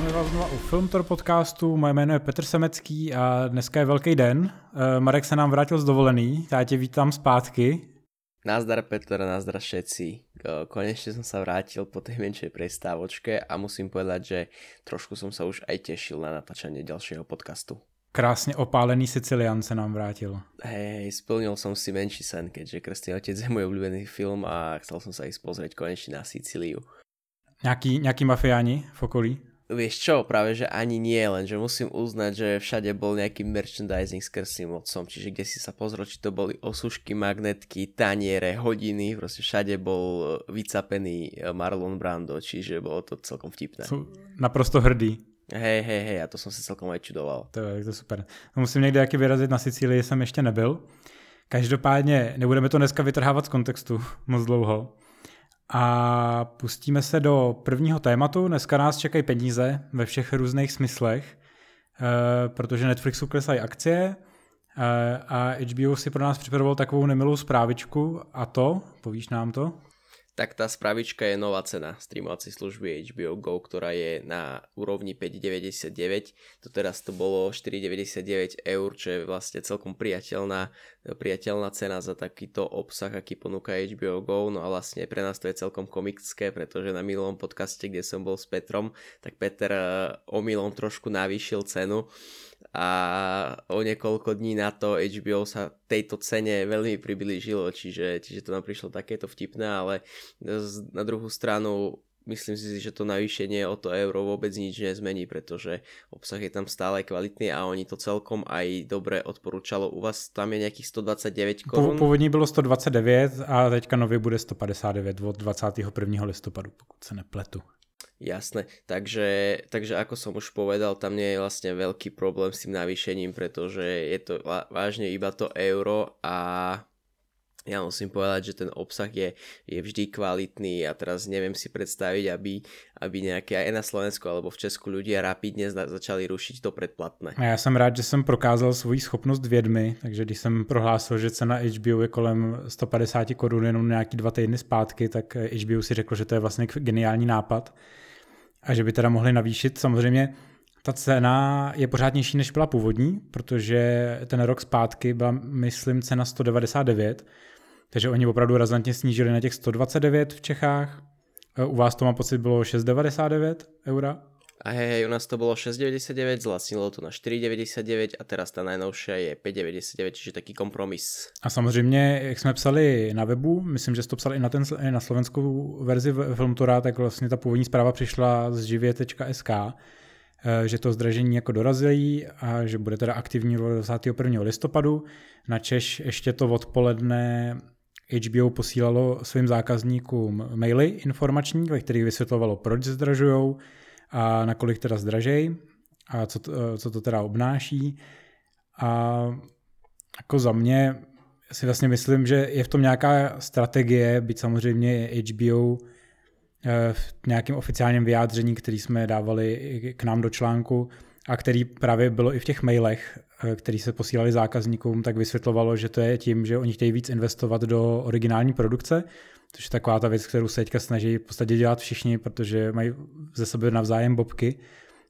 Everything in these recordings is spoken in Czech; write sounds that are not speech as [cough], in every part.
vítáme vás znovu u Filmtor podcastu. Moje jméno je Petr Semecký a dneska je velký den. Eh, Marek se nám vrátil z dovolený, já tě vítám zpátky. Nazdar Petr, nazdar všetci. Konečne som sa vrátil po tej menšej prestávočke a musím povedať, že trošku som sa už aj tešil na natáčanie ďalšieho podcastu. Krásně opálený Sicilian se nám vrátil. Hej, splnil som si menší sen, keďže Krstný otec je môj obľúbený film a chcel som sa ísť pozrieť konečne na Sicíliu. Nějaký, nějaký mafiáni v okolí? Vieš čo, práve že ani nie, lenže musím uznať, že všade bol nejaký merchandising s krstným otcom, čiže kde si sa pozrel, či to boli osušky, magnetky, taniere, hodiny, proste všade bol e, vycapený e, Marlon Brando, čiže bolo to celkom vtipné. Jsou naprosto hrdý. Hej, hej, hej, a to som si celkom aj čudoval. To je to super. No, musím někde jaký vyrazit na Sicílii, jsem ještě nebyl. Každopádně nebudeme to dneska vytrhávat z kontextu [laughs] moc dlouho. A pustíme se do prvního tématu. Dneska nás čekají peníze ve všech různých smyslech, eh, protože Netflixu klesají akcie eh, a HBO si pro nás připravoval takovou nemilou zprávičku a to, povíš nám to? Tak tá spravička je nová cena streamovacej služby HBO GO, ktorá je na úrovni 5,99. To teraz to bolo 4,99 eur, čo je vlastne celkom priateľná, priateľná cena za takýto obsah, aký ponúka HBO GO. No a vlastne pre nás to je celkom komické, pretože na minulom podcaste, kde som bol s Petrom, tak Peter eh, omylom trošku navýšil cenu a o niekoľko dní na to HBO sa tejto cene veľmi priblížilo, čiže, čiže to nám prišlo takéto vtipné, ale na druhú stranu myslím si, že to navýšenie o to euro vôbec nič nezmení, pretože obsah je tam stále kvalitný a oni to celkom aj dobre odporúčalo. U vás tam je nejakých 129 korun? Původně bylo 129 a teďka nově bude 159 od 21. listopadu, pokud se nepletu. Jasné, takže, takže ako som už povedal, tam nie je vlastne veľký problém s tým navýšením, pretože je to vážne iba to euro a ja musím povedať, že ten obsah je, je vždy kvalitný a teraz neviem si predstaviť, aby, aby nejaké aj na Slovensku alebo v Česku ľudia rapidne začali rušiť to predplatné. A já jsem rád, že jsem prokázal svoji schopnost vědmy, takže když jsem prohlásil, že cena HBO je kolem 150 korun jenom nějaký dva týdny zpátky, tak HBO si řekl, že to je vlastně geniální nápad a že by teda mohli navýšit. Samozřejmě ta cena je pořád nižší, než byla původní, protože ten rok zpátky byla, myslím, cena 199, takže oni opravdu razantně snížili na těch 129 v Čechách. U vás to mám pocit bylo 6,99 eura. A hej, hej, u nás to bolo 6,99, zlacnilo to na 4,99 a teraz ta najnovšia je 5,99, čiže taký kompromis. A samozřejmě, jak jsme psali na webu, myslím, že jsi to psal i na, ten, i na slovenskou verzi Filmtora, tak vlastně ta původní zpráva přišla z živě.sk, eh, že to zdražení jako dorazí a že bude teda aktivní 21. listopadu. Na Češ ještě to odpoledne HBO posílalo svým zákazníkům maily informační, ve kterých vysvětlovalo, proč zdražujou, a nakolik teda zdražej a co to, co to teda obnáší. A jako za mě si vlastně myslím, že je v tom nějaká strategie, byť samozřejmě HBO eh, v nějakém oficiálním vyjádření, který jsme dávali k nám do článku a který právě bylo i v těch mailech, eh, který se posílali zákazníkům, tak vysvětlovalo, že to je tím, že oni chtějí víc investovat do originální produkce, Což je taková ta věc, kterou se teďka snaží v podstatě dělat všichni, protože mají ze sebe navzájem bobky.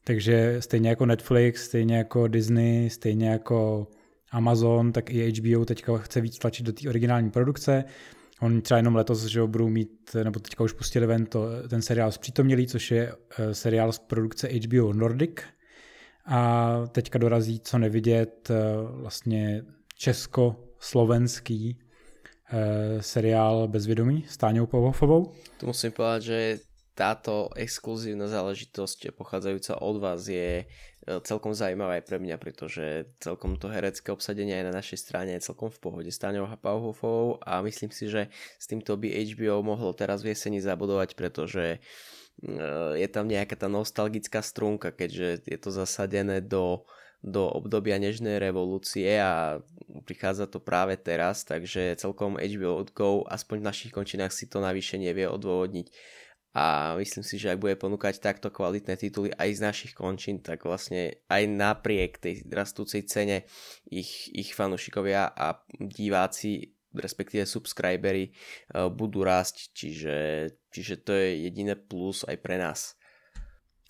Takže stejně jako Netflix, stejně jako Disney, stejně jako Amazon, tak i HBO teďka chce víc tlačit do té originální produkce. Oni třeba jenom letos, že budou mít, nebo teďka už pustili ven to, ten seriál Zpřítomnělý, což je eh, seriál z produkce HBO Nordic. A teďka dorazí, co nevidět, eh, vlastně česko-slovenský seriál Bezvědomí s Táňou Povofovou. Tu musím povedať, že táto exkluzívna záležitosť pochádzajúca od vás je eh, celkom zaujímavá aj pre mňa, pretože celkom to herecké obsadenie aj na našej strane je celkom v pohode s Táňou Pauhofovou a myslím si, že s týmto by HBO mohlo teraz v jeseni zabudovať, pretože eh, je tam nejaká tá nostalgická strunka, keďže je to zasadené do do obdobia nežnej revolúcie a prichádza to práve teraz, takže celkom HBO Go aspoň v našich končinách si to navýšenie vie odôvodniť a myslím si, že ak bude ponúkať takto kvalitné tituly aj z našich končín, tak vlastne aj napriek tej rastúcej cene ich, ich fanúšikovia a diváci respektíve subscribery uh, budú rásť, čiže, čiže to je jediné plus aj pre nás.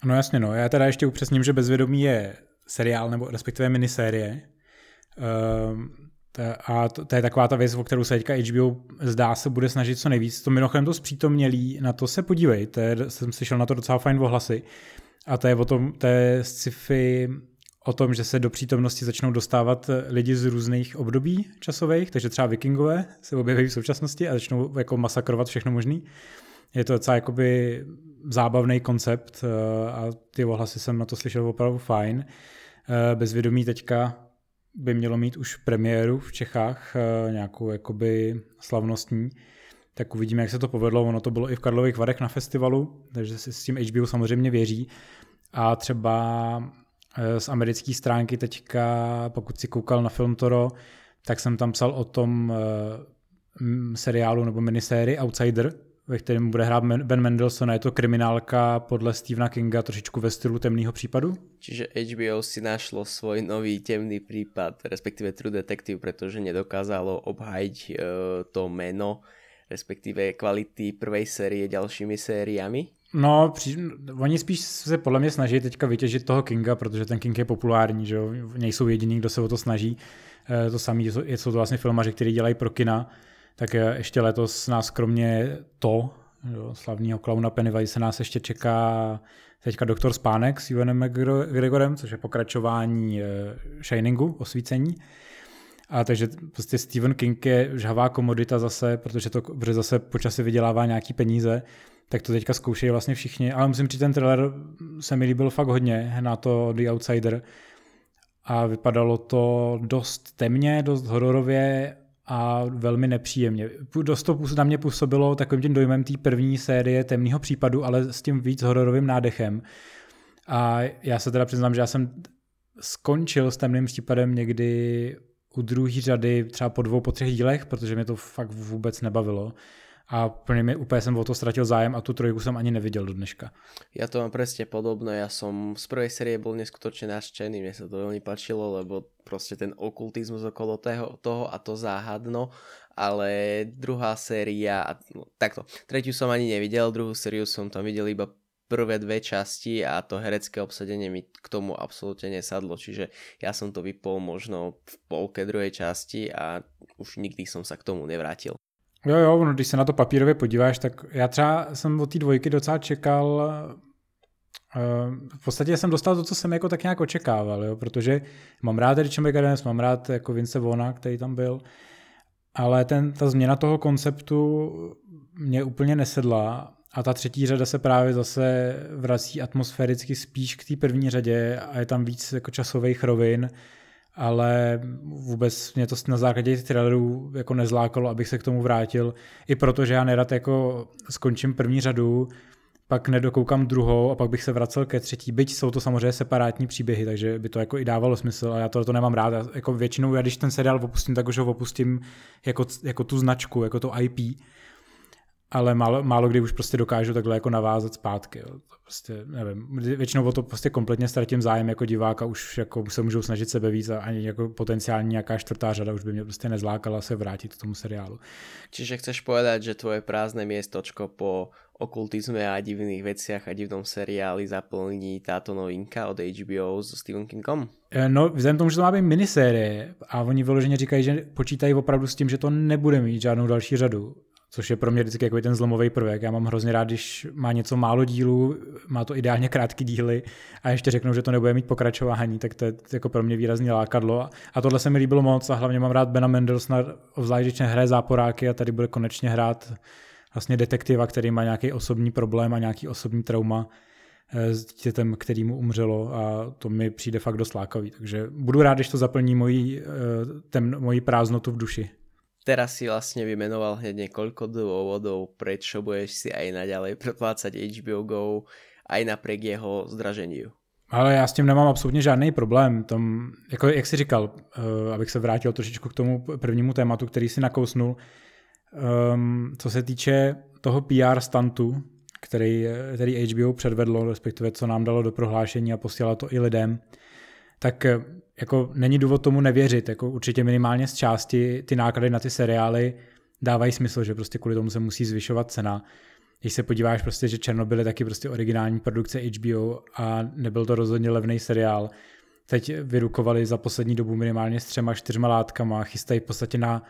No jasně, no. Já teda ještě upřesním, že Bezvědomí je seriál, nebo respektive minisérie. Um, a to, to je taková ta věc, o kterou se teďka HBO zdá se bude snažit co nejvíc. To mimochodem to zpřítomnělí, na to se podívej, to je, jsem slyšel na to docela fajn ohlasy. A to je o tom, to je sci-fi o tom, že se do přítomnosti začnou dostávat lidi z různých období časových, takže třeba vikingové se objeví v současnosti a začnou jako masakrovat všechno možný. Je to docela jakoby zábavný koncept eh, a ty ohlasy jsem na to slyšel opravdu fajn. Eh, Bezvědomí teďka by mělo mít už premiéru v Čechách, eh, nějakou jakoby slavnostní, tak uvidíme, jak se to povedlo. Ono to bylo i v Karlových Varech na festivalu, takže si s tím HBO samozřejmě věří. A třeba z americké stránky teďka, pokud si koukal na film Toro, tak jsem tam psal o tom seriálu nebo minisérii Outsider, ve kterém bude hrát Ben Mendelssohn a je to kriminálka podle Stephena Kinga trošičku ve stylu temného případu. Čiže HBO si našlo svoj nový temný prípad, respektíve True Detective, pretože nedokázalo obhajiť uh, to meno, respektíve kvality prvej série ďalšími sériami. No, při, oni spíš se podle mě snaží teďka vytěžit toho Kinga, protože ten King je populární, že jo? nejsou jediní, kdo se o to snaží. E, to samé jsou to vlastně filmaři, kteří dělají pro kina tak ještě letos nás kromě to, jo, slavního klauna Pennywise se nás ještě čeká teďka Doktor Spánek s Ivanem McGregorem, což je pokračování eh, Shiningu, osvícení. A takže prostě Stephen King je žhavá komodita zase, protože to protože zase počasí vydělává nějaký peníze, tak to teďka zkoušejí vlastně všichni. Ale musím říct, ten trailer se mi líbil fakt hodně na to The Outsider a vypadalo to dost temně, dost hororově a velmi nepříjemně. Dost to na mě působilo takovým tím dojmem té první série temného případu, ale s tím víc hororovým nádechem. A já se teda přiznám, že já jsem skončil s temným případem někdy u druhé řady, třeba po dvou, po třech dílech, protože mě to fakt vůbec nebavilo a plně mi, úplně jsem o to ztratil zájem a tu trojku jsem ani neviděl do dneška. Ja to mám presne podobno, ja som z prvej série bol neskutočne naštený, mne sa to veľmi páčilo, lebo proste ten okultizmus okolo toho, toho a to záhadno, ale druhá séria, no, takto, tretiu som ani nevidel, druhú sériu som tam videl iba prvé dve časti a to herecké obsadenie mi k tomu absolútne nesadlo, čiže ja som to vypol možno v polke druhej časti a už nikdy som sa k tomu nevrátil. Jo, jo, no, když se na to papírově podíváš, tak já třeba jsem od té dvojky docela čekal, uh, v podstatě jsem dostal to, co jsem jako tak nějak očekával, jo, protože mám rád Richard McAdams, mám rád jako Vince Vona, který tam byl, ale ten, ta změna toho konceptu mě úplně nesedla a ta třetí řada se právě zase vrací atmosféricky spíš k té první řadě a je tam víc jako časových rovin, ale vůbec mě to na základě těch trailerů jako nezlákalo, abych se k tomu vrátil. I protože já nerad jako skončím první řadu, pak nedokoukám druhou a pak bych se vracel ke třetí. Byť jsou to samozřejmě separátní příběhy, takže by to jako i dávalo smysl a já to, to nemám rád. Já, jako většinou, já když ten seriál opustím, tak už ho opustím jako, jako tu značku, jako to IP ale málo, málo kdy už prostě dokážu takhle jako navázat zpátky. Jo. To prostě, nevím, většinou o to prostě kompletně ztratím zájem jako divák a už jako se můžou snažit sebe víc a ani jako potenciální nějaká čtvrtá řada už by mě prostě nezlákala se vrátit k tomu seriálu. Čiže chceš povedať, že tvoje prázdné miestočko po okultizme a divných veciach a divnom seriáli zaplní táto novinka od HBO s Stephen Kingom? Eh, no, vzhledem tomu, že to má být minisérie a oni vyloženě říkají, že počítají opravdu s tím, že to nebude mít žádnou další řadu což je pro mě vždycky jako ten zlomový prvek. Já mám hrozně rád, když má něco málo dílů, má to ideálně krátký díly a ještě řeknou, že to nebude mít pokračování, tak to je jako pro mě výrazně lákadlo. A tohle se mi líbilo moc a hlavně mám rád Bena Mendelsna, obzvlášť, když hraje záporáky a tady bude konečně hrát vlastně detektiva, který má nějaký osobní problém a nějaký osobní trauma eh, s dítětem, který mu umřelo a to mi přijde fakt dost lákavý. Takže budu rád, když to zaplní moji, eh, ten, moji prázdnotu v duši. Teraz si vlastne vymenoval hneď niekoľko dôvodov, prečo budeš si aj naďalej preplácať HBO Go aj napriek jeho zdražení. Ale já s tím nemám absolutně žádný problém. Tom, jako, jak jsi říkal, uh, abych se vrátil trošičku k tomu prvnímu tématu, který si nakousnul, um, co se týče toho PR stantu, který, který HBO předvedlo, respektive co nám dalo do prohlášení a posílalo to i lidem, tak jako není důvod tomu nevěřit, jako určitě minimálně z části ty náklady na ty seriály dávají smysl, že prostě kvůli tomu se musí zvyšovat cena. když se podíváš prostě, že Černobyl je taky prostě originální produkce HBO a nebyl to rozhodně levný seriál, teď vyrukovali za poslední dobu minimálně s třema, čtyřma látkama, chystají v podstatě na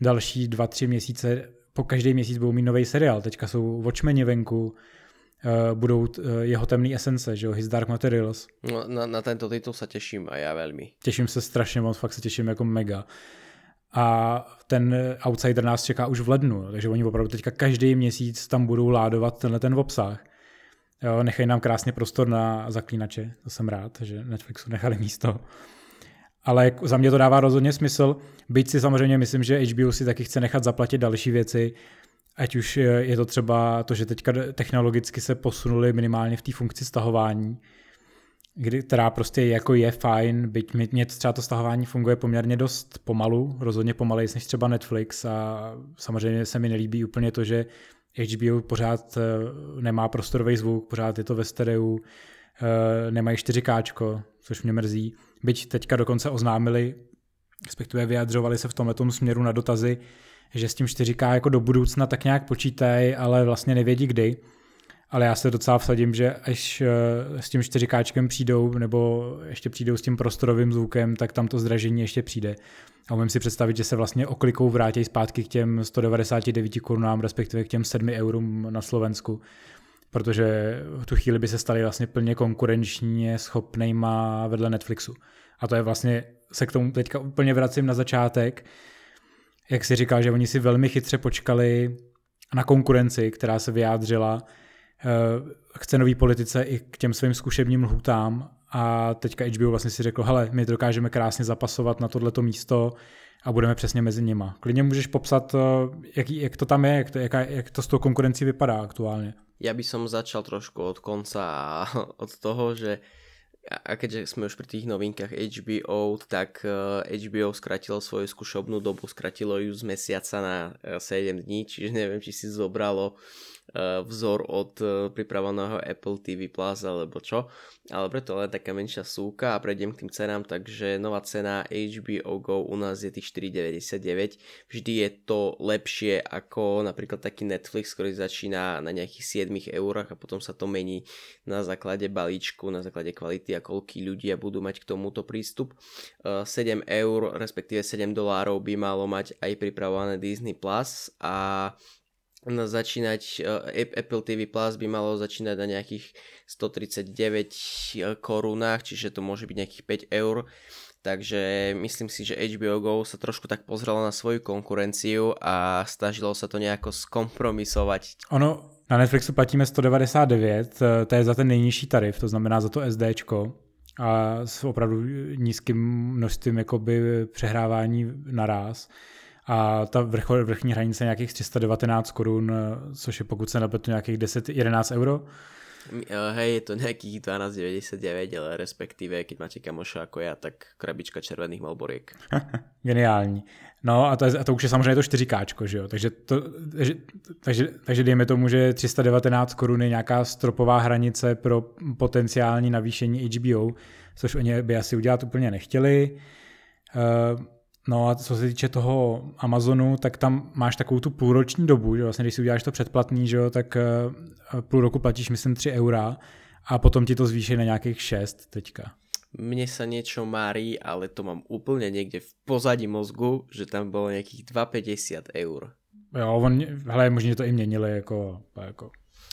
další dva, tři měsíce, po každý měsíc budou mít nový seriál. Teďka jsou Watchmeni venku, budou uh, jeho temný esence, že jo, His Dark Materials. No, na, na tento titul se těším a já velmi. Těším se strašně moc, fakt se těším jako mega. A ten Outsider nás čeká už v lednu, takže oni opravdu teďka každý měsíc tam budou ládovat tenhle ten obsah. Jo, nechají nám krásně prostor na zaklínače, to jsem rád, že Netflixu nechali místo. Ale za mě to dává rozhodně smysl, byť si samozřejmě myslím, že HBO si taky chce nechat zaplatit další věci, ať už je to třeba to, že teďka technologicky se posunuli minimálně v té funkci stahování, kdy, která prostě jako je fajn, byť mě třeba to stahování funguje poměrně dost pomalu, rozhodně pomalejší než třeba Netflix a samozřejmě se mi nelíbí úplně to, že HBO pořád eh, nemá prostorový zvuk, pořád je to ve stereu, eh, nemají 4K, což mě mrzí. Byť teďka dokonce oznámili, respektive vyjadřovali se v tomhle směru na dotazy, že s tím 4K jako do budoucna tak nějak počítají, ale vlastně nevědí kdy. Ale já se docela vsadím, že až eh, s tím 4K přijdou, nebo ještě přijdou s tím prostorovým zvukem, tak tam to zdražení ještě přijde. A umím si představit, že se vlastně oklikou vrátí zpátky k těm 199 korunám, respektive k těm 7 eurům na Slovensku, protože v tu chvíli by se stali vlastně plně konkurenčně schopnýma vedle Netflixu. A to je vlastně, se k tomu teďka úplně vracím na začátek, jak si říkal, že oni si velmi chytře počkali na konkurenci, která se vyjádřila eh, k cenové politice i k těm svým zkušebním lhůtám a teďka HBO vlastně si řekl, hele, my dokážeme krásně zapasovat na tohleto místo a budeme přesně mezi nima. Klidně můžeš popsat, eh, jak, jak to tam je, jak to, jaká, jak to s tou konkurencí vypadá aktuálně. Ja by som začal trošku od konca a [laughs] od toho, že a keďže sme už pri tých novinkách HBO, tak HBO eh, skratilo svoju skúšobnú dobu, skratilo ju z mesiaca na 7 eh, dní, čiže neviem, či si zobralo vzor od eh, pripraveného Apple TV Plus alebo čo, ale preto len taká menšia súka a prejdem k tým cenám, takže nová cena HBO Go u nás je tých 4,99, vždy je to lepšie ako napríklad taký Netflix, ktorý začína na nejakých 7 eurách a potom sa to mení na základe balíčku, na základe kvality a koľký ľudia budú mať k tomuto prístup. 7 eh, eur, respektíve 7 dolárov by malo mať aj pripravované Disney Plus a začínať, uh, Apple TV Plus by malo začínať na nejakých 139 eh, korunách, čiže to môže byť nejakých 5 eur. Takže myslím si, že HBO Go sa trošku tak pozrelo na svoju konkurenciu a snažilo sa to nejako skompromisovať. Ono, na Netflixu platíme 199, eh, to je za ten nejnižší tarif, to znamená za to SDčko a s opravdu nízkým množstvím jakoby přehrávání naraz a ta vrchol, vrchní hranice je nějakých 319 korun, což je pokud se napletu nějakých 10-11 euro. Hej, je to nejakých 12,99, ale respektíve, keď máte kamoša ako ja, tak krabička červených malboriek. [laughs] Geniální. No a to, a to už je samozřejmě to 4K, že jo? Takže, to, takže, takže, takže dejme tomu, že 319 korun je nějaká stropová hranice pro potenciální navýšení HBO, což oni by asi udělat úplně nechtěli. Uh, No a co se týče toho Amazonu, tak tam máš takovou tu půlroční dobu, že vlastně když si uděláš to předplatný, že jo, tak eh, půl roku platíš myslím 3 eura a potom ti to zvýší na nějakých 6 teďka. Mne sa niečo mári, ale to mám úplne niekde v pozadí mozgu, že tam bolo nejakých 2,50 eur. Jo, on, hele, možná to i měnili, jako, jako.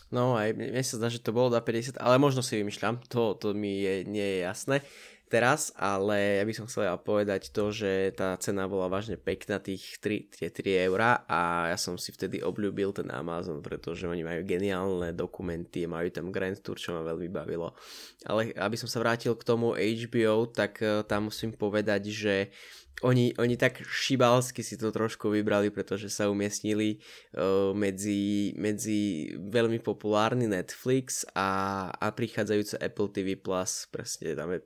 No aj mne sa zdá, že to bolo 2,50, ale možno si vymýšľam, to, to mi je, nie je jasné teraz, ale ja by som chcel povedať to, že tá cena bola vážne pekná, tých 3, tie 3 eurá a ja som si vtedy obľúbil ten Amazon, pretože oni majú geniálne dokumenty, majú tam Grand Tour, čo ma veľmi bavilo. Ale aby som sa vrátil k tomu HBO, tak eh, tam musím povedať, že oni, oni tak šibalsky si to trošku vybrali, pretože sa umiestnili uh, medzi, medzi veľmi populárny Netflix a, a prichádzajúce Apple TV presne tam je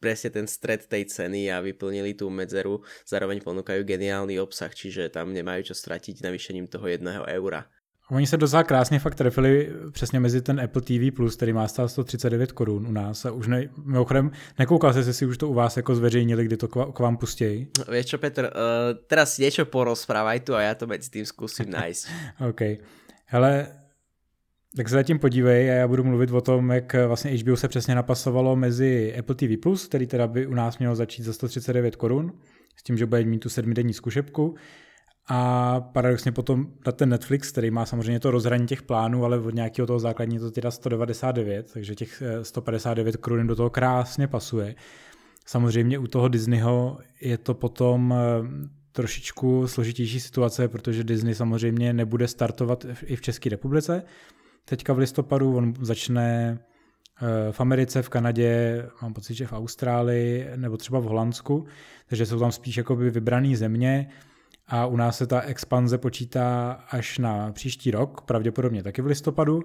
presne ten stred tej ceny a vyplnili tú medzeru, zároveň ponúkajú geniálny obsah, čiže tam nemajú čo stratiť navýšením toho jedného eura. Oni se docela krásně fakt trefili přesně mezi ten Apple TV+, Plus, který má stát 139 korun u nás a už ne, mimochodem nekoukal se, si už to u vás jako zveřejnili, kdy to k vám pustějí. Vieš čo, Petr, uh, teraz niečo porozprávaj tu a ja to medzi tým skúsim [laughs] nájsť. OK. Hele, Tak se zatím podívej a já budu mluvit o tom, jak vlastně HBO se přesně napasovalo mezi Apple TV+, který teda by u nás měl začít za 139 korun, s tím, že bude mít tu sedmidenní zkušebku. A paradoxně potom na ten Netflix, který má samozřejmě to rozhraní těch plánů, ale od nějakého toho základní to teda 199, takže těch 159 eh, korun do toho krásně pasuje. Samozřejmě u toho Disneyho je to potom eh, trošičku složitější situace, protože Disney samozřejmě nebude startovat i v České republice. Teďka v listopadu on začne eh, v Americe, v Kanadě, mám pocit, že v Austrálii nebo třeba v Holandsku, takže jsou tam spíš jakoby vybrané země a u nás se ta expanze počítá až na příští rok, pravděpodobně taky v listopadu.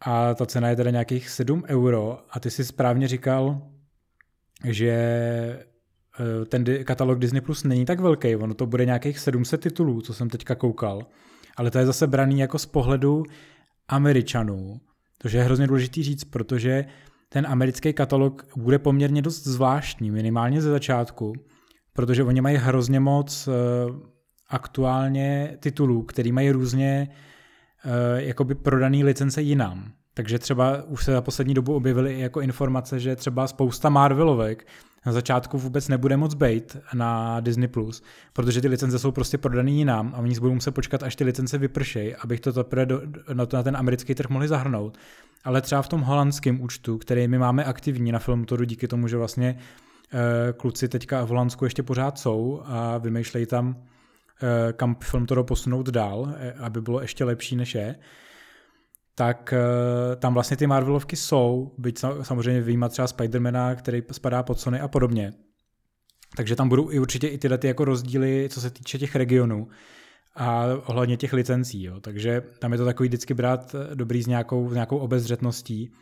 A ta cena je teda nějakých 7 euro a ty si správně říkal, že eh, ten katalog Disney Plus není tak velký, ono to bude nějakých 700 titulů, co jsem teďka koukal, ale to je zase braný jako z pohledu Američanů, což je hrozně důležitý říct, protože ten americký katalog bude poměrně dost zvláštní, minimálně ze začátku, protože oni mají hrozně moc uh, aktuálně titulů, který mají různě uh, jakoby prodaný licence jinam. Takže třeba už se za poslední dobu objevily i jako informace, že třeba spousta Marvelovek na začátku vůbec nebude moc být na Disney+, protože ty licence jsou prostě prodaný jinam a oni budou muset počkat, až ty licence vypršejí, abych to teprve do, na, to, na ten americký trh mohli zahrnout. Ale třeba v tom holandském účtu, který my máme aktivní na Filmtoru díky tomu, že vlastně e, kluci teďka v Holandsku ještě pořád jsou a vymýšlejí tam, e, kam Filmtoro posunout dál, e, aby bylo ještě lepší než je, tak uh, tam vlastně ty Marvelovky jsou, byť samozřejmě vyjímat třeba Spidermana, který spadá pod Sony a podobně. Takže tam budou i určitě i tyhle ty jako rozdíly, co se týče těch regionů a ohledně těch licencí. Jo. Takže tam je to takový vždycky brát eh, dobrý s nějakou, s nějakou obezřetností.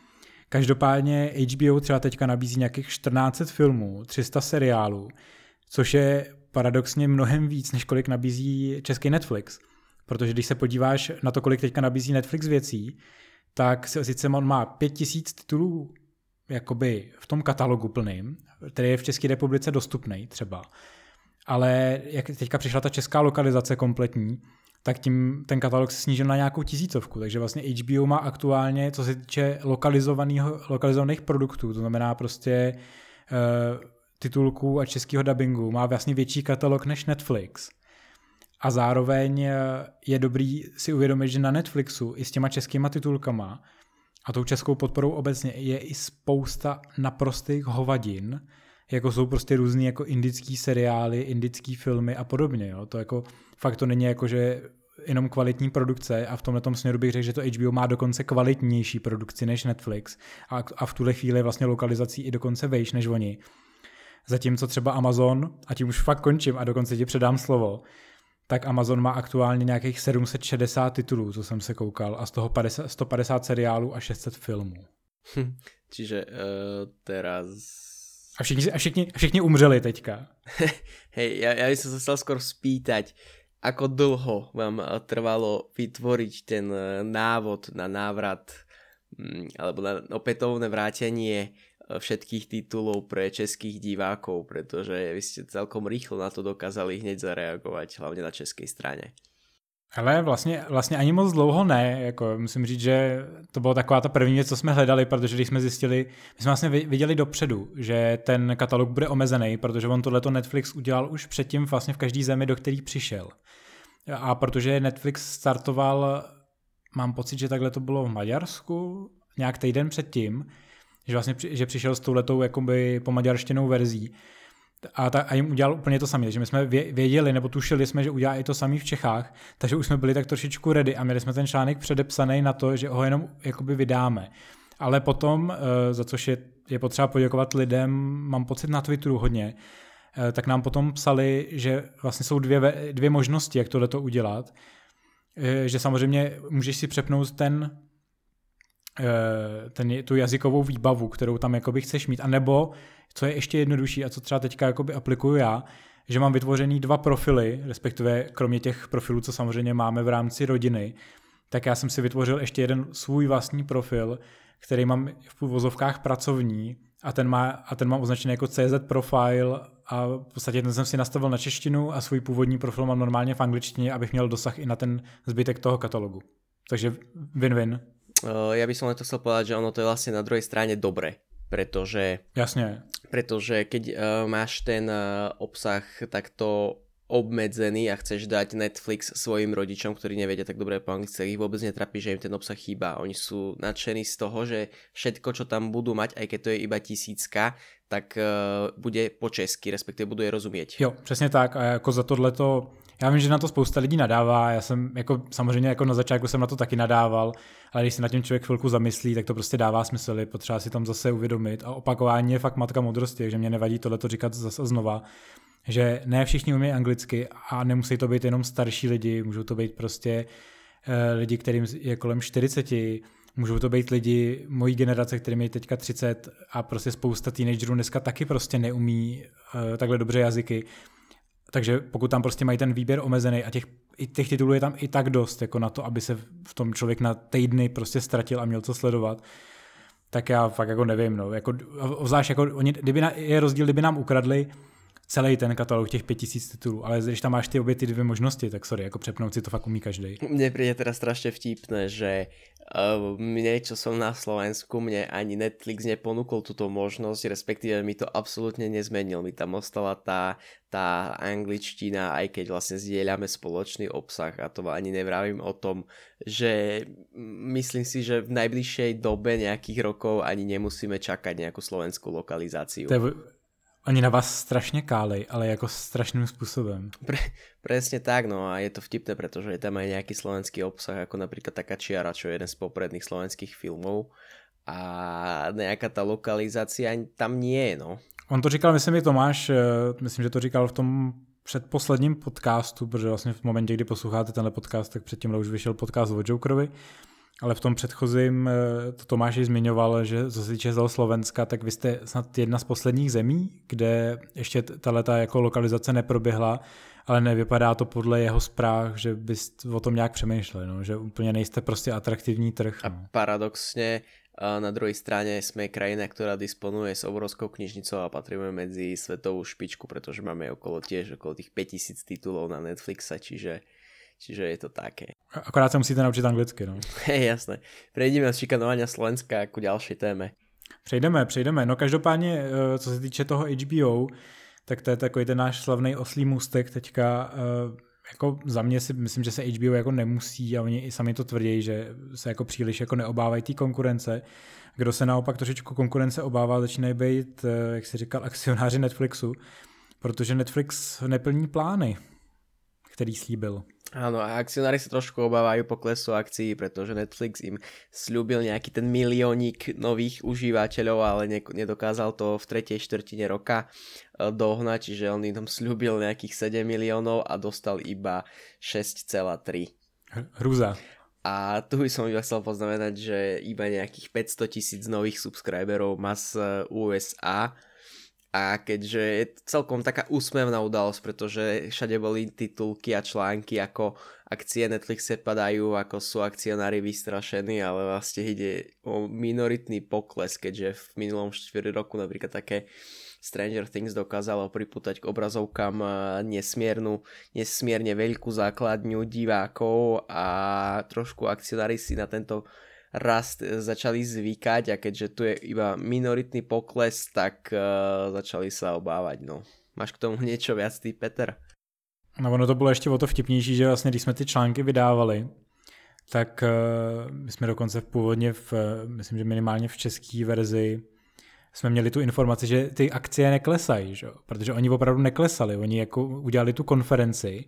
Každopádně HBO třeba teďka nabízí nějakých 14 filmů, 300 seriálů, což je paradoxně mnohem víc, než kolik nabízí český Netflix. Protože když se podíváš na to, kolik teďka nabízí Netflix věcí, tak sice on má pět tisíc titulů jakoby v tom katalogu plným, který je v České republice dostupný třeba, ale jak teďka přišla ta česká lokalizace kompletní, tak tím ten katalog se snížil na nějakou tisícovku, takže vlastně HBO má aktuálně, co se týče lokalizovaných produktů, to znamená prostě uh, titulků a českého dubbingu, má vlastně větší katalog než Netflix. A zároveň eh, je dobrý si uvědomit, že na Netflixu i s těma českýma titulkama a tou českou podporou obecně je i spousta naprostých hovadin, jako jsou prostě různý jako indický seriály, indický filmy a podobně. Jo. To jako fakt to není jako, že jenom kvalitní produkce a v tomhle směru bych řekl, že to HBO má dokonce kvalitnější produkci než Netflix a, a v tuhle chvíli vlastně lokalizací i dokonce vejš než oni. Zatímco třeba Amazon, a tím už fakt končím a dokonce ti předám slovo, tak Amazon má aktuálně nějakých 760 titulů, co jsem se koukal, a z toho 50, 150 seriálů a 600 filmů. Hm, čiže uh, teraz... A všichni, a, všichni, všichni umřeli teďka. [laughs] Hej, ja, ja by som sa chcel skôr spýtať, ako dlho vám eh, trvalo vytvoriť ten eh, návod na návrat hm, alebo na opätovné vrátenie všetkých titulov pre českých divákov, pretože vy ste celkom rýchlo na to dokázali hneď zareagovat, hlavně na české straně. Ale vlastně, vlastně ani moc dlouho ne, jako musím říct, že to bylo taková ta první věc, co jsme hledali, protože když jsme zjistili, my jsme vlastně viděli dopředu, že ten katalog bude omezený, protože on tohleto Netflix udělal už předtím vlastně v každý zemi, do kterých přišel. A protože Netflix startoval, mám pocit, že takhle to bylo v Maďarsku, nějak týden předtím, že vlastně že přišel s touhletou jakoby pomaďarštěnou verzí a, ta, a jim udělal úplně to samé, že my jsme věděli nebo tušili jsme, že udělá i to samý v Čechách, takže už jsme byli tak trošičku ready a měli jsme ten článek předepsaný na to, že ho jenom jakoby vydáme. Ale potom, eh, za což je, je potřeba poděkovat lidem, mám pocit na Twitteru hodně, eh, tak nám potom psali, že vlastně jsou dvě, dvě možnosti, jak tohle to udělat. Eh, že samozřejmě můžeš si přepnout ten ten, tu jazykovou výbavu, kterou tam jakoby chceš mít, a nebo, co je ještě jednodušší a co třeba teďka jakoby aplikuju já, že mám vytvořený dva profily, respektive kromě těch profilů, co samozřejmě máme v rámci rodiny, tak já jsem si vytvořil ještě jeden svůj vlastní profil, který mám v vozovkách pracovní a ten, má, a ten mám označený jako CZ profile a v podstatě ten jsem si nastavil na češtinu a svůj původní profil mám normálně v angličtině, abych měl dosah i na ten zbytek toho katalogu. Takže win-win. Ja by som len to chcel povedať, že ono to je vlastne na druhej strane dobre, pretože... Jasne. Pretože keď uh, máš ten uh, obsah takto obmedzený a chceš dať Netflix svojim rodičom, ktorí nevedia tak dobre po anglicky, tak ich vôbec netrapí, že im ten obsah chýba. Oni sú nadšení z toho, že všetko, čo tam budú mať, aj keď to je iba tisícka, tak uh, bude po česky, respektive budú je rozumieť. Jo, přesně tak a jako za tohleto, já vím, že na to spousta lidí nadává, já jsem jako samozřejmě jako na začátku jsem na to taky nadával, ale když se na tím člověk chvilku zamyslí, tak to prostě dává smysl, je potřeba si tam zase uvědomit a opakování je fakt matka modrosti, takže mě nevadí tohleto říkat zase znova, že ne všichni umí anglicky a nemusí to být jenom starší lidi, můžou to být prostě uh, lidi, kterým je kolem 40, můžou to být lidi mojí generace, kterým je teďka 30 a prostě spousta teenagerů dneska taky prostě neumí uh, takhle dobře jazyky. Takže pokud tam prostě mají ten výběr omezený a těch, těch titulů je tam i tak dost, jako na to, aby se v tom člověk na týdny prostě ztratil a měl co sledovat, tak já fakt jako nevím, no. Jako, zvlášť jako, oni, kdyby na, je rozdíl, kdyby nám ukradli celý ten katalog těch 5000 titulů, ale když tam máš ty obě ty dvě možnosti, tak sorry, jako přepnout si to fakt umí každý. Mne príde teraz strašne vtipné, že uh, mne, čo som na Slovensku, mne ani Netflix neponúkol túto možnosť, respektíve mi to absolútne nezmenil. Mi tam ostala tá, tá angličtina, aj keď vlastne zdieľame spoločný obsah a to ani nevravím o tom, že myslím si, že v najbližšej dobe nejakých rokov ani nemusíme čakať nejakú slovenskú lokalizáciu. To je Oni na vás strašne kálej, ale jako strašným spôsobom. Pre, presne tak, no a je to vtipné, pretože je tam aj nejaký slovenský obsah, ako napríklad taká Čiara, čo je jeden z popredných slovenských filmov a nejaká tá lokalizácia tam nie je, no. On to říkal, myslím, i Tomáš, eh, myslím, že to říkal v tom předposledním podcastu, protože vlastně v momentě, kdy posloucháte tenhle podcast, tak předtím už vyšel podcast o Jokerovi, ale v tom předchozím eh, to Tomáš zmiňoval, že co se týče Slovenska, tak vy jste snad jedna z posledních zemí, kde ještě ta jako lokalizace neproběhla, ale nevypadá to podle jeho zpráv, že byste o tom nějak přemýšleli, no, že úplně nejste prostě atraktivní trh. No. A paradoxně na druhej strane sme krajina, ktorá disponuje s obrovskou knižnicou a patríme medzi svetovú špičku, pretože máme okolo tiež okolo tých 5000 titulov na Netflixe, čiže Čiže je to také. Akorát sa musíte naučiť anglicky, no. [laughs] Hej, jasné. Prejdeme od šikanovania Slovenska ku ďalšej téme. Přejdeme, přejdeme. No každopádně, eh, co se týče toho HBO, tak to je takový ten náš slavný oslý můstek teďka. Eh, jako za mě si myslím, že se HBO jako nemusí a oni i sami to tvrdí, že se jako příliš jako neobávají té konkurence. Kdo se naopak trošičku konkurence obává, začínají být, eh, jak si říkal, akcionáři Netflixu, protože Netflix neplní plány, který slíbil. Áno, a akcionári sa trošku obávajú poklesu akcií, pretože Netflix im slúbil nejaký ten miliónik nových užívateľov, ale ne- nedokázal to v tretej štvrtine roka e, dohnať, čiže on im tam slúbil nejakých 7 miliónov a dostal iba 6,3. Hrúza. A tu by som iba chcel poznamenať, že iba nejakých 500 tisíc nových subscriberov má z USA, a keďže je celkom taká úsmevná udalosť, pretože všade boli titulky a články, ako akcie Netflixe padajú, ako sú akcionári vystrašení, ale vlastne ide o minoritný pokles, keďže v minulom 4 roku napríklad také Stranger Things dokázalo priputať k obrazovkám nesmiernu, nesmierne veľkú základňu divákov a trošku akcionári si na tento rast začali zvykať a keďže tu je iba minoritný pokles, tak uh, začali sa obávať. No. Máš k tomu niečo viac ty, Peter? No ono to bylo ještě o to vtipnější, že vlastně když jsme ty články vydávali, tak uh, my jsme dokonce v původně, v, myslím, že minimálně v české verzi, jsme měli tu informaci, že ty akcie neklesají, že? protože oni opravdu neklesali. Oni jako udělali tu konferenci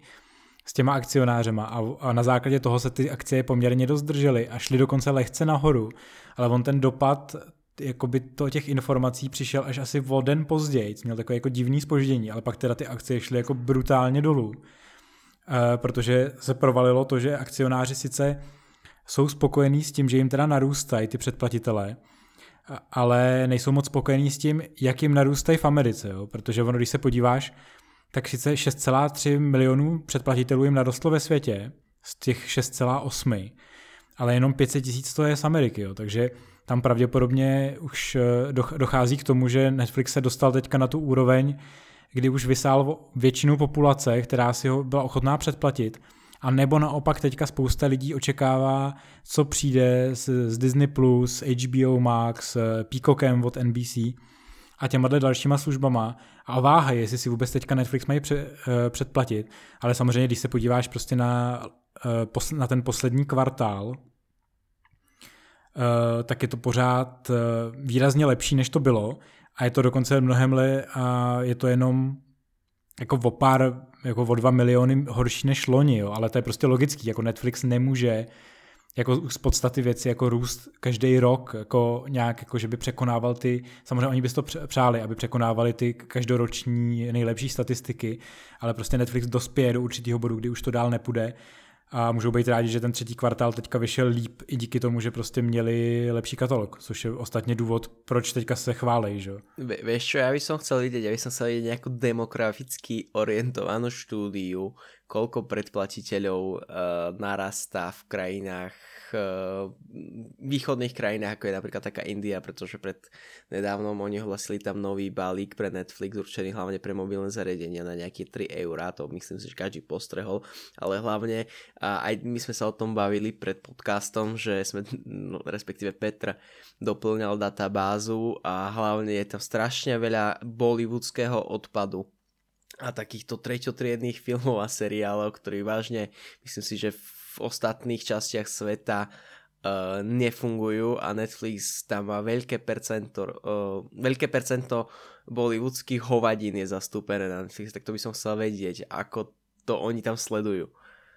s těma akcionářema a, a na základě toho se ty akcie poměrně dost držely a šly dokonce lehce nahoru, ale on ten dopad jakoby to těch informací přišel až asi o den později, měl takové jako divný spoždění, ale pak teda ty akcie šly jako brutálně dolů, e, protože se provalilo to, že akcionáři sice jsou spokojení s tím, že jim teda narůstají ty předplatitelé, ale nejsou moc spokojení s tím, jak jim narůstají v Americe, jo? protože ono, když se podíváš, tak sice 6,3 milionů předplatitelů jim narostlo ve světě, z těch 6,8, ale jenom 500 tisíc to je z Ameriky, jo, takže tam pravděpodobně už eh, dochází k tomu, že Netflix se dostal teďka na tu úroveň, kdy už vysál většinu populace, která si ho byla ochotná předplatit. A nebo naopak teďka spousta lidí očekává, co přijde z, Disney+, Plus, HBO Max, Peacockem od NBC a těma dalšíma službama. A váhají, jestli si vůbec teďka Netflix mají pře, uh, předplatit. Ale samozřejmě, když se podíváš prostě na, uh, na ten poslední kvartál, uh, tak je to pořád uh, výrazně lepší, než to bylo. A je to dokonce mnohem le a je to jenom jako o pár, jako o dva miliony horší než loni, jo, ale to je prostě logický, jako Netflix nemůže jako z podstaty věci jako růst každý rok, jako nějak, jako že by překonával ty, samozřejmě oni by to přáli, aby překonávali ty každoroční nejlepší statistiky, ale prostě Netflix dospěje do určitého bodu, kdy už to dál nepůjde a můžou být rádi, že ten třetí kvartál teďka vyšel líp i díky tomu, že prostě měli lepší katalog, což je ostatně důvod, proč teďka se chválej, že? Vieš čo, ja by som chcel vidieť, ja by som chcel vidieť nejakú demograficky orientovanú štúdiu, koľko predplatiteľov uh, narastá v krajinách uh, východných krajinách, ako je napríklad taká India, pretože pred nedávnom oni hlasili tam nový balík pre Netflix, určený hlavne pre mobilné zariadenia na nejaké 3 eurá, to myslím si, že každý postrehol, ale hlavne uh, aj my sme sa o tom bavili pred podcastom, že sme, no, respektíve Petr doplňal databázu a hlavne je tam strašne veľa bollywoodského odpadu a takýchto treťotriedných filmov a seriálov, ktorí vážne, myslím si, že v ostatných častiach sveta uh, nefungujú a Netflix tam má veľké percento, uh, veľké percento bollywoodských hovadín je zastúpené na Netflix, tak to by som chcel vedieť, ako to oni tam sledujú.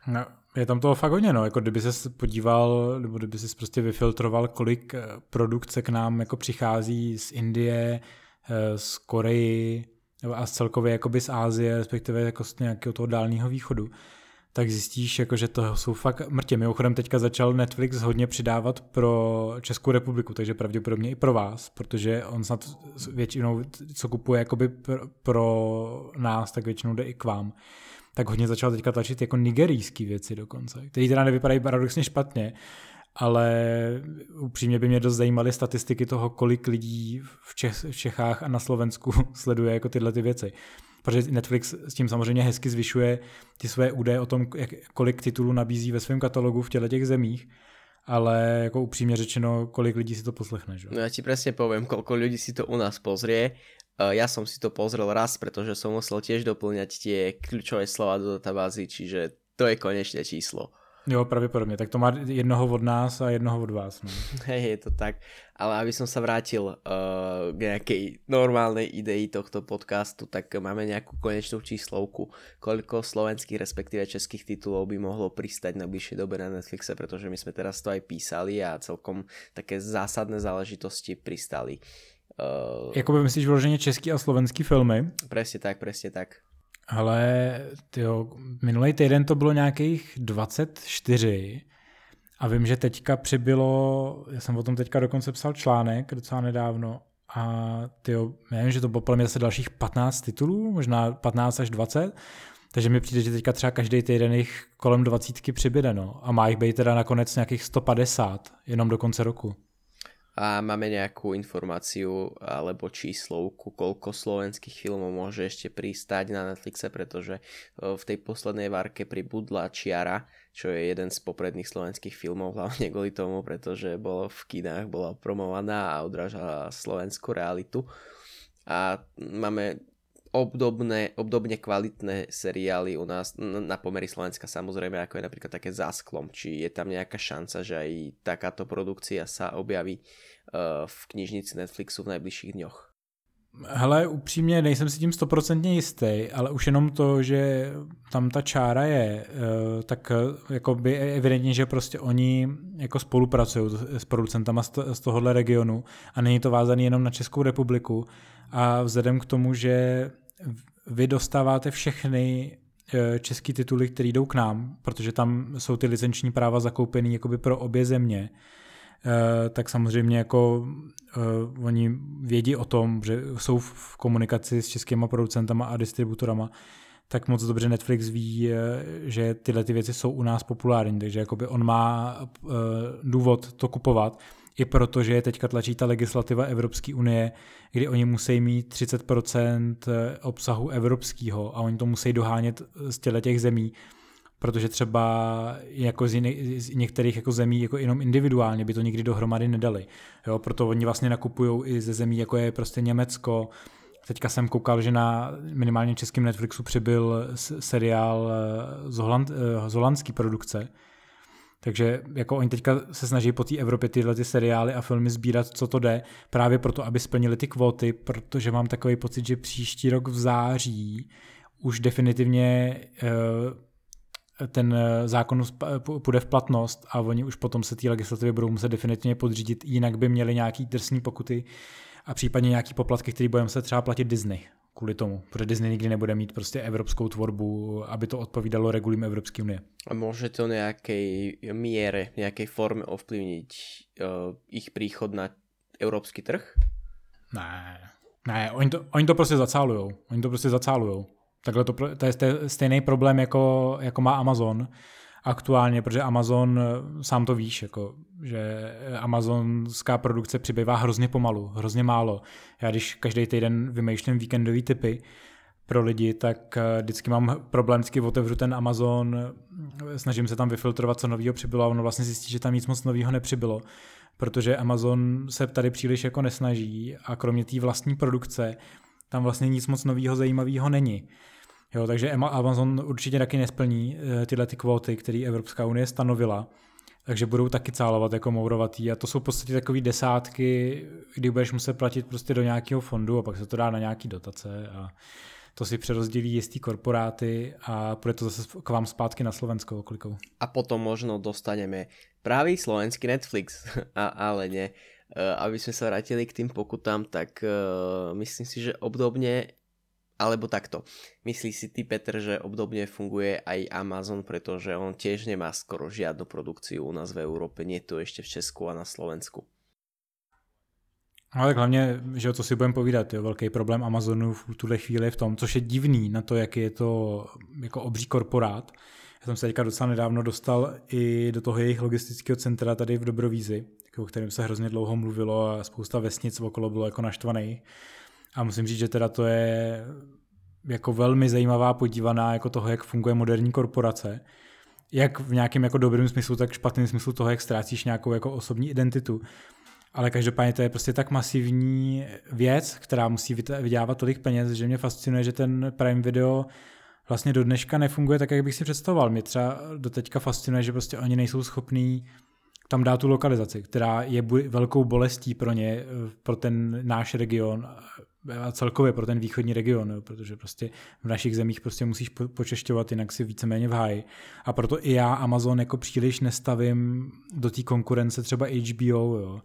No, je tam toho fakt hodně, no, jako kdyby se podíval, nebo kdyby si prostě vyfiltroval, kolik eh, produkce k nám jako přichází z Indie, z Koreji, a celkově jakoby z Ázie, respektive jako z nějakého toho dálního východu, tak zjistíš, jako, že to jsou fakt mrtě. Mimochodem teďka začal Netflix hodně přidávat pro Českou republiku, takže pravděpodobně i pro vás, protože on snad většinou, co kupuje jakoby pro, nás, tak většinou jde i k vám. Tak hodně začal teďka tlačit jako nigerijský věci dokonce, které teda nevypadají paradoxně špatně, ale upřímně by mě dost zajímaly statistiky toho, kolik lidí v, Čech, v Čechách a na Slovensku [laughs] sleduje jako tyhle ty věci. Protože Netflix s tím samozřejmě hezky zvyšuje ty své údaje o tom, jak, kolik titulů nabízí ve svém katalogu v těchto těch zemích, ale jako upřímně řečeno, kolik lidí si to poslechne. Že? No já ti přesně povím, kolik lidí si to u nás pozrie. Ja som si to pozrel raz, pretože som musel tiež doplňať tie kľúčové slova do databázy, čiže to je konečné číslo. Jo, pravděpodobně. Tak to má jednoho od nás a jednoho od vás. No. [laughs] Hej, je to tak. Ale aby som sa vrátil uh, k nejakej normálnej idei tohto podcastu, tak máme nejakú konečnú číslovku, koľko slovenských respektíve českých titulov by mohlo pristať na bližšej dobe na Netflixe, pretože my sme teraz to aj písali a celkom také zásadné záležitosti pristali. Uh, Jakoby myslíš vyloženě český a slovenský filmy? Presne tak, presne tak. Ale tyjo, minulý týden to bylo nějakých 24 a vím, že teďka přibylo, já jsem o tom teďka dokonce psal článek docela nedávno a tyjo, nevím, že to bylo podle zase dalších 15 titulů, možná 15 až 20, takže mi přijde, že teďka třeba každý týden jich kolem 20 přibyde, no. A má jich být teda nakonec nějakých 150, jenom do konce roku a máme nejakú informáciu alebo číslovku, koľko slovenských filmov môže ešte pristať na Netflixe, pretože v tej poslednej várke pribudla Čiara, čo je jeden z popredných slovenských filmov, [laughs] hlavne kvôli tomu, pretože bolo v kinách, bola promovaná a odrážala slovenskú realitu. A máme obdobné, obdobne kvalitné seriály u nás na pomery Slovenska samozrejme, ako je napríklad také Zasklom. Či je tam nejaká šanca, že aj takáto produkcia sa objaví uh, v knižnici Netflixu v najbližších dňoch? Hele, upřímně nejsem si tím stoprocentně jistý, ale už jenom to, že tam ta čára je, eh, tak eh, jako by evidentně, že prostě oni jako spolupracují s producentama z tohohle regionu a není to vázaný jenom na Českou republiku. A vzhledem k tomu, že vy dostáváte všechny eh, český tituly, které jdou k nám, protože tam jsou ty licenční práva zakoupený jakoby pro obě země, tak samozřejmě jako uh, oni vědí o tom, že jsou v komunikaci s českýma producentama a distributorama, tak moc dobře Netflix ví, že tyhle ty věci jsou u nás populární, takže jakoby on má uh, důvod to kupovat i proto, že je teďka tlačí ta legislativa Evropské unie, kdy oni musí mít 30% obsahu evropského a oni to musí dohánět z těchto těch zemí, protože třeba jako z, jiných, z některých jako zemí jako jenom individuálně by to nikdy dohromady nedali. Jo, proto oni vlastně nakupují i ze zemí, jako je prostě Německo. Teďka jsem koukal, že na minimálně českém Netflixu přibyl seriál eh, z, Holand, eh, z holandský produkce, takže jako oni teďka se snaží po té Evropě tyhle ty seriály a filmy sbírat, co to jde, právě proto, aby splnili ty kvóty, protože mám takový pocit, že příští rok v září už definitivně eh, ten zákon půjde v platnost a oni už potom se té legislativě budou muset definitivně podřídit, jinak by měli nějaký drsný pokuty a případně nějaký poplatky, které budeme se třeba platit Disney kvůli tomu, protože Disney nikdy nebude mít prostě evropskou tvorbu, aby to odpovídalo regulím Evropské unie. A může to nějaké míře, nějaké formě ovplyvnit uh, ich příchod na evropský trh? Ne, ne, oni to, oni to prostě zacálujou. Oni to prostě zacálujou. Takhle to, to je stejný problém, jako, jako má Amazon aktuálně, protože Amazon, sám to víš, jako, že amazonská produkce přibývá hrozně pomalu, hrozně málo. Já když každý týden vymýšlím víkendový typy pro lidi, tak eh, vždycky mám problém, vždycky otevřu ten Amazon, snažím se tam vyfiltrovat, co nového přibylo a ono vlastně zjistí, že tam nic moc nového nepřibylo, protože Amazon se tady příliš jako nesnaží a kromě té vlastní produkce tam vlastně nic moc nového zajímavého není. Jo, takže Amazon určitě taky nesplní eh, tyhle ty kvóty, které Evropská unie stanovila, takže budou taky cálovat jako mourovatý a to jsou v podstatě takové desátky, kdy budeš muset platit prostě do nějakého fondu a pak se to dá na nějaký dotace a to si přerozdělí jistý korporáty a bude to zase k vám zpátky na Slovensko oklikou. A potom možno dostaneme právě slovenský Netflix, [laughs] a, ale ne. Eh, aby jsme se vrátili k tým pokutám, tak uh, myslím si, že obdobně Alebo takto. Myslí si ty, Petr, že obdobne funguje aj Amazon, pretože on tiež nemá skoro žiadnu produkciu u nás v Európe, nie to ešte v Česku a na Slovensku. No tak hlavně, že co si budeme povídat, jo, velký problém Amazonu v tuhle chvíli je v tom, což je divný na to, jak je to jako obří korporát. Já jsem se teďka docela nedávno dostal i do toho jejich logistického centra tady v Dobrovízi, o kterém se hrozně dlouho mluvilo a spousta vesnic okolo bylo jako naštvaných a musím říct, že teda to je jako velmi zajímavá podívaná jako toho, jak funguje moderní korporace. Jak v nějakém jako dobrém smyslu, tak špatném smyslu toho, jak ztrácíš nějakou jako osobní identitu. Ale každopádně to je prostě tak masivní věc, která musí vydělávat tolik peněz, že mě fascinuje, že ten Prime Video vlastně do dneška nefunguje tak, jak bych si představoval. Mě třeba do teďka fascinuje, že prostě oni nejsou schopní tam dát tu lokalizaci, která je velkou bolestí pro ně, pro ten náš region a celkově pro ten východní region, protože prostě v našich zemích prostě musíš po, počešťovat, jinak si víceméně v háji. A proto i já Amazon jako příliš nestavím do té konkurence třeba HBO. Jo.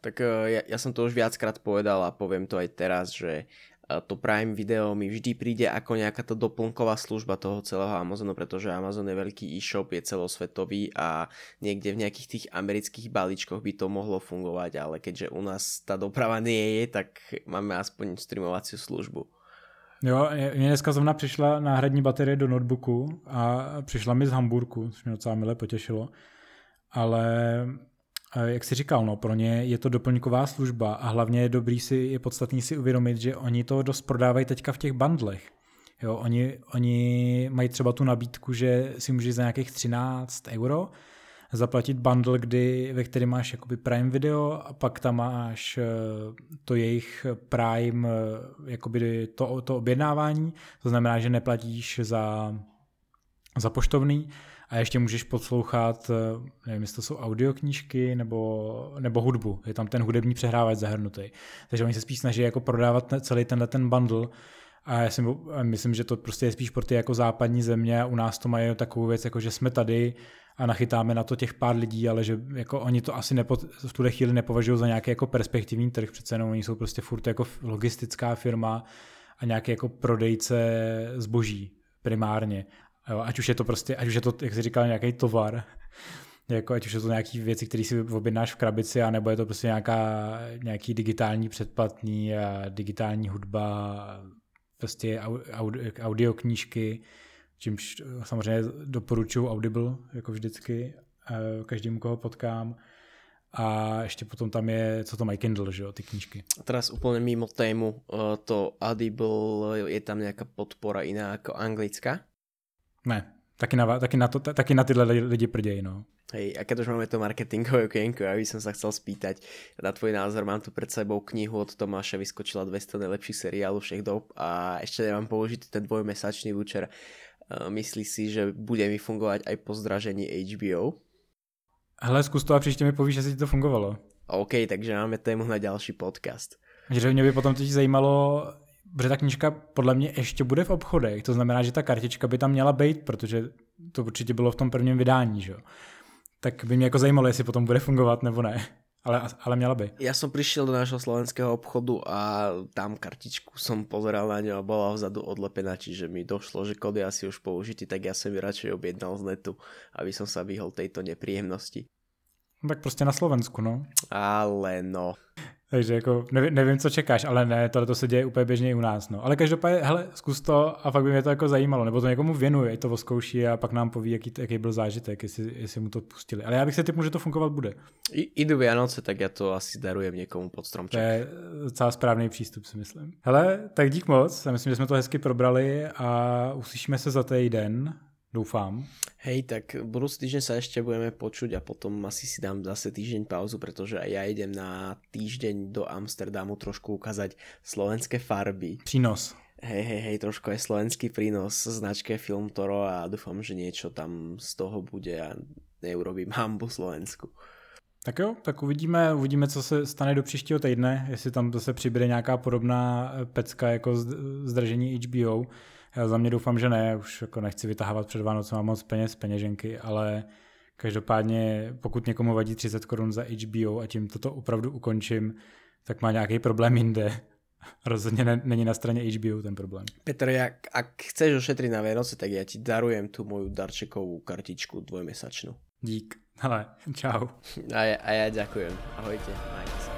Tak eh, ja, ja som to už viackrát povedal a poviem to aj teraz, že to Prime Video mi vždy príde ako nejaká to doplnková služba toho celého Amazonu, pretože Amazon je veľký e-shop, je celosvetový a niekde v nejakých tých amerických balíčkoch by to mohlo fungovať, ale keďže u nás tá doprava nie je, tak máme aspoň streamovaciu službu. Jo, mě dneska zrovna přišla náhradní baterie do notebooku a přišla mi z Hamburku, což mě docela milé potěšilo, ale jak jsi říkal, no, pro ně je to doplňková služba a hlavně je dobrý si, je podstatný si uvědomit, že oni to dost prodávají teďka v těch bundlech. Jo, oni, oni mají třeba tu nabídku, že si můžeš za nějakých 13 euro zaplatit bundle, kdy, ve kterém máš jakoby Prime Video a pak tam máš eh, to jejich Prime, eh, jakoby to, to objednávání, to znamená, že neplatíš za, za poštovný, a ještě můžeš poslouchat, eh, nevím, jestli to jsou audioknížky nebo, nebo hudbu. Je tam ten hudební přehrávač zahrnutý. Takže oni se spíš snaží jako prodávat celý tenhle ten bundle a já si myslím, že to prostě je spíš pro ty jako západní země u nás to mají takovou věc, jako že jsme tady a nachytáme na to těch pár lidí, ale že jako oni to asi nepo, v tuhle chvíli nepovažují za nějaký jako perspektivní trh, přece jenom oni jsou prostě furt jako logistická firma a nějaký jako prodejce zboží primárně. Jo, ať už je to prostě, ať už je to, jak jsi říkal, nějaký tovar, jako ať už je to nějaký věci, které si objednáš v krabici, anebo je to prostě nějaká, nějaký digitální předplatný a digitální hudba, prostě audio, audioknížky, čímž samozřejmě doporučuji Audible, jako vždycky, eh, každému, koho potkám. A ještě potom tam je, co to mají Kindle, že jo, ty knížky. A teraz úplně mimo tému, to Audible, je tam nějaká podpora jiná jako anglická? Ne, taky na, taky na, to, taky na tyhle lidi prdějí, no. Hej, a keď už máme to marketingové okienko, ja by som sa chcel spýtať na tvoj názor. Mám tu pred sebou knihu od Tomáša, vyskočila 200 najlepších seriálov všech dob a ešte nemám použitý ten dvojmesačný vúčer. Myslíš si, že bude mi fungovať aj po zdražení HBO? Hele, zkus to a příště mi povíš, jestli ti to fungovalo. OK, takže máme tému na další podcast. Takže mě by potom teď zajímalo, protože ta knížka podle mě ještě bude v obchodech, to znamená, že ta kartička by tam měla být, protože to určitě bylo v tom prvním vydání, že jo. Tak by mě jako zajímalo, jestli potom bude fungovat nebo ne. Ale, ale měla by. Ja som prišiel do nášho slovenského obchodu a tam kartičku som pozeral na ňu a bola vzadu odlepená, čiže mi došlo, že kód je asi už použitý, tak ja som ju radšej objednal z netu, aby som sa vyhol tejto nepríjemnosti. No tak prostě na Slovensku, no. Ale no. Takže jako nevím, nevím, co čekáš, ale ne, tohle to se děje úplně běžně i u nás. No. Ale každopádně, hele, zkus to a fakt by mě to jako zajímalo, nebo to někomu věnuje, ať to voskouší a pak nám poví, jaký, jaký byl zážitek, jestli, jestli mu to pustili. Ale já bych se typu, že to fungovat bude. I, idu Vianoce, tak já to asi darujem někomu pod stromček. To je docela správný přístup, si myslím. Hele, tak dík moc, já myslím, že jsme to hezky probrali a uslyšíme se za týden Doufám. Hej, tak budúci týždeň sa ešte budeme počuť a potom asi si dám zase týždeň pauzu, pretože aj ja idem na týždeň do Amsterdamu trošku ukázať slovenské farby. Přínos. Hej, hej, hej, trošku je slovenský prínos značke Film Toro a dúfam, že niečo tam z toho bude a neurobím hambu Slovensku. Tak jo, tak uvidíme, uvidíme, co se stane do příštího týdne, jestli tam zase přibude nějaká podobná pecka jako zdržení HBO. Já za mě doufám, že ne, už jako nechci vytahovat před Vánocem, mám moc peněz, peněženky, ale každopádně pokud někomu vadí 30 korun za HBO a tím toto opravdu ukončím, tak má nějaký problém jinde. [laughs] Rozhodně ne, není na straně HBO ten problém. Petr, jak, ak chceš ušetriť na Vianoce, tak já ti darujem tu moju darčekovou kartičku dvojmesačnú. Dík. Hele, čau. A ja, a ja ďakujem. Ahojte. Majte.